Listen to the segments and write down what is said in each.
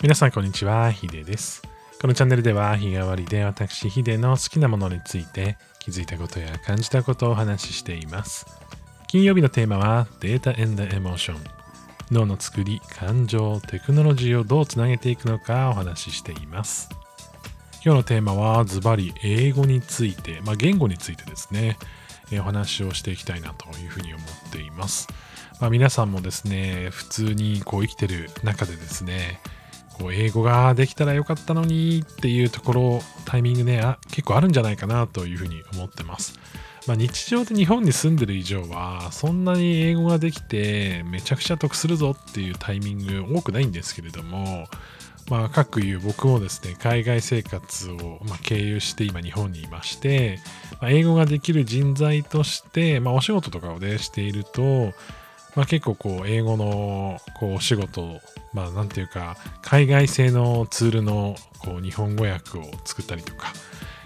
皆さんこんにちは、ヒデです。このチャンネルでは日替わりで私ヒデの好きなものについて気づいたことや感じたことをお話ししています。金曜日のテーマはデータ and Emotion。脳の作り、感情、テクノロジーをどうつなげていくのかお話ししています。今日のテーマはズバリ英語について、まあ、言語についてですね、えお話をしていきたいなというふうに思っています。まあ、皆さんもですね、普通にこう生きてる中でですね、こう英語ができたらよかったのにっていうところ、タイミングね、あ結構あるんじゃないかなというふうに思ってます。まあ、日常で日本に住んでる以上は、そんなに英語ができてめちゃくちゃ得するぞっていうタイミング多くないんですけれども、まあ、各いう僕もですね、海外生活を、まあ、経由して今日本にいまして、まあ、英語ができる人材として、まあ、お仕事とかをね、していると、まあ、結構こう、英語のこうお仕事、まあ、なんていうか、海外製のツールのこう日本語訳を作ったりとか、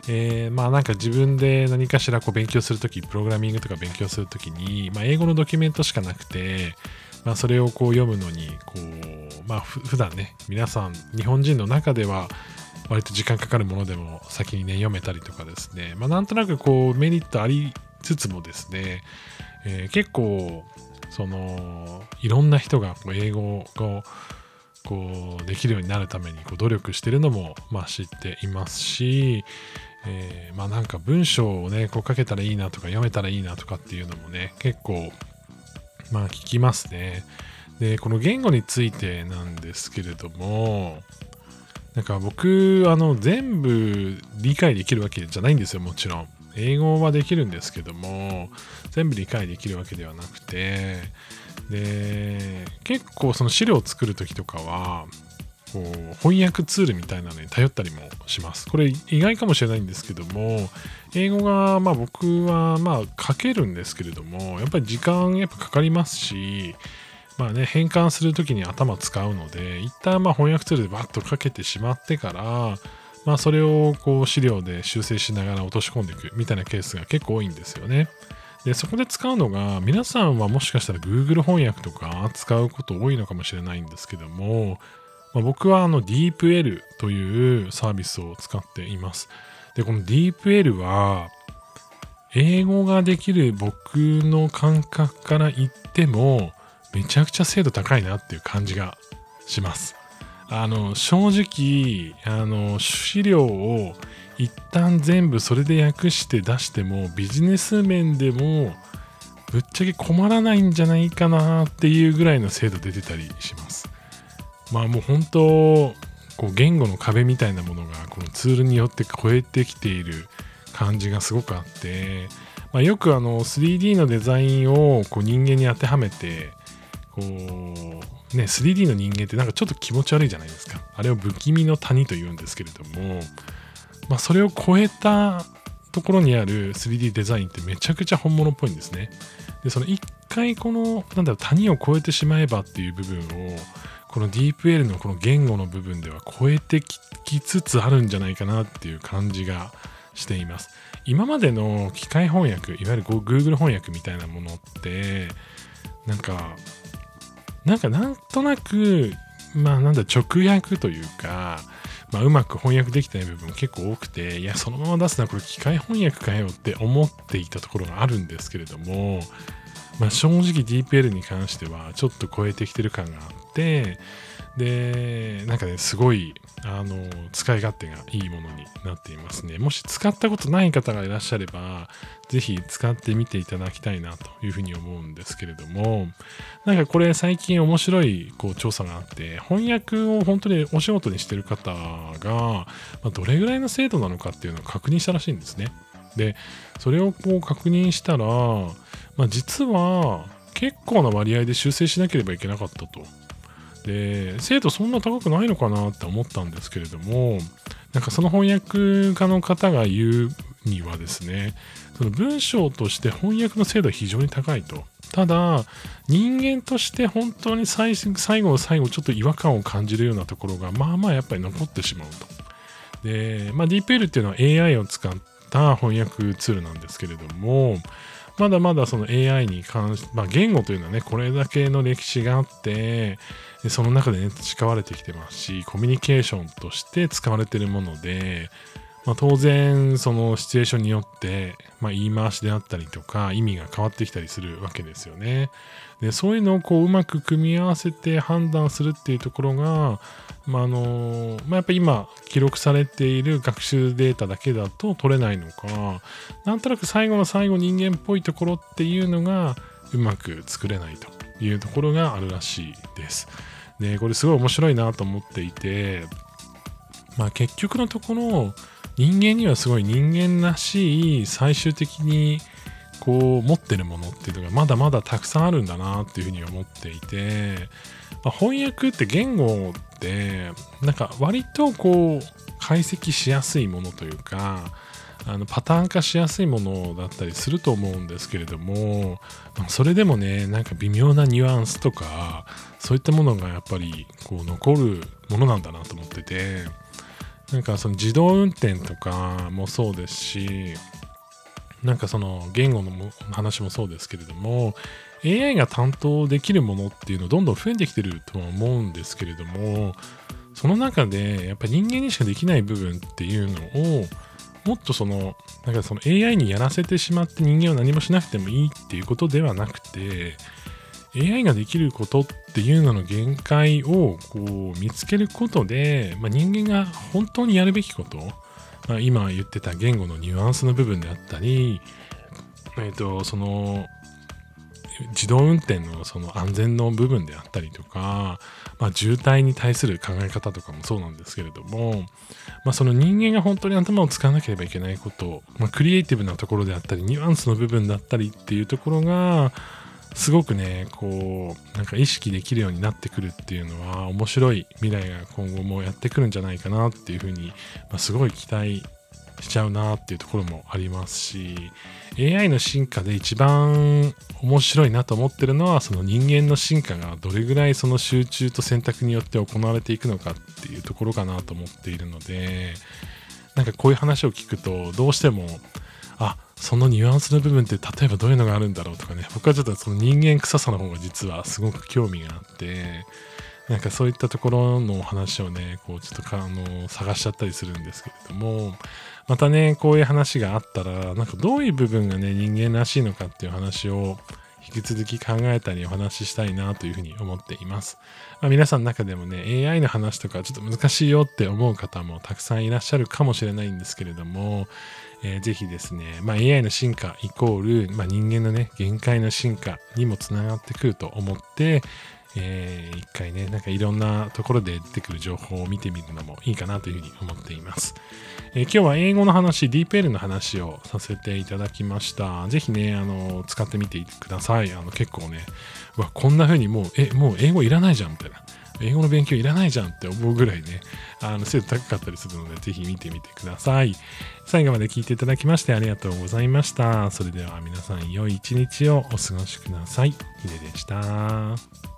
えーまあなんか自分で何かしらこう勉強するとき、プログラミングとか勉強するときに、まあ、英語のドキュメントしかなくて、まあ、それをこう読むのに、こう、まあふ普段ね、皆さん、日本人の中では、割と時間かかるものでも先にね、読めたりとかですね、まあなんとなくこうメリットありつつもですね、えー結構、その、いろんな人がこう英語をこうできるようになるためにこう努力してるのもまあ知っていますし、えーまあなんか文章をねこう書けたらいいなとか読めたらいいなとかっていうのもね結構まあ聞きますね。でこの言語についてなんですけれどもなんか僕あの全部理解できるわけじゃないんですよもちろん。英語はできるんですけども全部理解できるわけではなくて。で結構その資料を作る時とかはこう翻訳ツールみたいなのに頼ったりもします。これ意外かもしれないんですけども英語がまあ僕はまあ書けるんですけれどもやっぱり時間やっぱかかりますしまあね変換する時に頭使うので一旦まあ翻訳ツールでバッとかけてしまってからまあそれをこう資料で修正しながら落とし込んでいくみたいなケースが結構多いんですよね。でそこで使うのが皆さんはもしかしたら Google 翻訳とか使うこと多いのかもしれないんですけども、まあ、僕はあの DeepL というサービスを使っています。でこの DeepL は英語ができる僕の感覚から言ってもめちゃくちゃ精度高いなっていう感じがします。あの正直あの資料を一旦全部それで訳して出してもビジネス面でもぶっちゃけ困らないんじゃないかなっていうぐらいの精度出てたりします。まあもう本当こう言語の壁みたいなものがこのツールによって超えてきている感じがすごくあって、まあ、よくあの 3D のデザインをこう人間に当てはめてこうね 3D の人間ってなんかちょっと気持ち悪いじゃないですかあれを不気味の谷と言うんですけれどもまあ、それを超えたところにある 3D デザインってめちゃくちゃ本物っぽいんですね。で、その一回この、なんだろう、谷を超えてしまえばっていう部分を、この DeepL のこの言語の部分では超えてきつつあるんじゃないかなっていう感じがしています。今までの機械翻訳、いわゆる Google 翻訳みたいなものって、なんか、なんかなんとなく、まあなんだ、直訳というか、まあ、うまく翻訳できてない部分も結構多くて、いや、そのまま出すのはこれ機械翻訳かよって思っていたところがあるんですけれども、まあ、正直 DPL に関してはちょっと超えてきてる感があって、で、なんかね、すごい、あの、使い勝手がいいものになっていますね。もし使ったことない方がいらっしゃれば、ぜひ使ってみていただきたいなというふうに思うんですけれども、なんかこれ最近面白いこう調査があって、翻訳を本当にお仕事にしてる方が、まあ、どれぐらいの精度なのかっていうのを確認したらしいんですね。で、それをこう確認したら、まあ、実は結構な割合で修正しなければいけなかったと。で、精度そんな高くないのかなって思ったんですけれども、なんかその翻訳家の方が言うにはですね、その文章として翻訳の精度は非常に高いと。ただ、人間として本当に最後の最後ちょっと違和感を感じるようなところが、まあまあやっぱり残ってしまうと。で、まあ DeepL っていうのは AI を使った翻訳ツールなんですけれども、まだまだその AI に関し、まあ、言語というのはね、これだけの歴史があって、その中でね、培われてきてますし、コミュニケーションとして使われてるもので、まあ、当然そのシチュエーションによって、まあ、言い回しであったりとか意味が変わってきたりするわけですよね。でそういうのをこううまく組み合わせて判断するっていうところが、まあのまあ、やっぱり今記録されている学習データだけだと取れないのかなんとなく最後の最後人間っぽいところっていうのがうまく作れないというところがあるらしいです。でこれすごい面白いなと思っていて、まあ、結局のところ人間にはすごい人間らしい最終的にこう持ってるものっていうのがまだまだたくさんあるんだなっていうふうに思っていて、まあ、翻訳って言語ってなんか割とこう解析しやすいものというかあのパターン化しやすいものだったりすると思うんですけれどもそれでもねなんか微妙なニュアンスとかそういったものがやっぱりこう残るものなんだなと思っててなんかその自動運転とかもそうですし、なんかその言語の話もそうですけれども、AI が担当できるものっていうのどんどん増えてきてるとは思うんですけれども、その中でやっぱり人間にしかできない部分っていうのを、もっとその、なんかその AI にやらせてしまって人間は何もしなくてもいいっていうことではなくて、AI ができることっていうのの限界をこう見つけることで、まあ、人間が本当にやるべきこと、まあ、今言ってた言語のニュアンスの部分であったり、えーと、その自動運転のその安全の部分であったりとか、まあ、渋滞に対する考え方とかもそうなんですけれども、まあ、その人間が本当に頭を使わなければいけないこと、まあ、クリエイティブなところであったりニュアンスの部分だったりっていうところがすごくね、こう、なんか意識できるようになってくるっていうのは、面白い未来が今後もやってくるんじゃないかなっていうふうに、まあ、すごい期待しちゃうなっていうところもありますし、AI の進化で一番面白いなと思ってるのは、その人間の進化がどれぐらいその集中と選択によって行われていくのかっていうところかなと思っているので、なんかこういう話を聞くと、どうしても、そのニュアンスの部分って例えばどういうのがあるんだろうとかね。僕はちょっとその人間臭さの方が実はすごく興味があってなんかそういったところのお話をねこうちょっとあの探しちゃったりするんですけれどもまたねこういう話があったらなんかどういう部分がね人間らしいのかっていう話を引き続き考えたりお話ししたいなというふうに思っています。まあ、皆さんの中でもね、AI の話とかちょっと難しいよって思う方もたくさんいらっしゃるかもしれないんですけれども、えー、ぜひですね、まあ、AI の進化イコール、まあ、人間のね、限界の進化にもつながってくると思って、えー、一回ね、なんかいろんなところで出てくる情報を見てみるのもいいかなというふうに思っています。えー、今日は英語の話、DeepL の話をさせていただきました。ぜひね、あの、使ってみてください。あの、結構ね、わ、こんな風にもう、え、もう英語いらないじゃん、みたいな。英語の勉強いらないじゃんって思うぐらいね、あの、精度高かったりするので、ぜひ見てみてください。最後まで聞いていただきましてありがとうございました。それでは皆さん良い一日をお過ごしください。ヒデでした。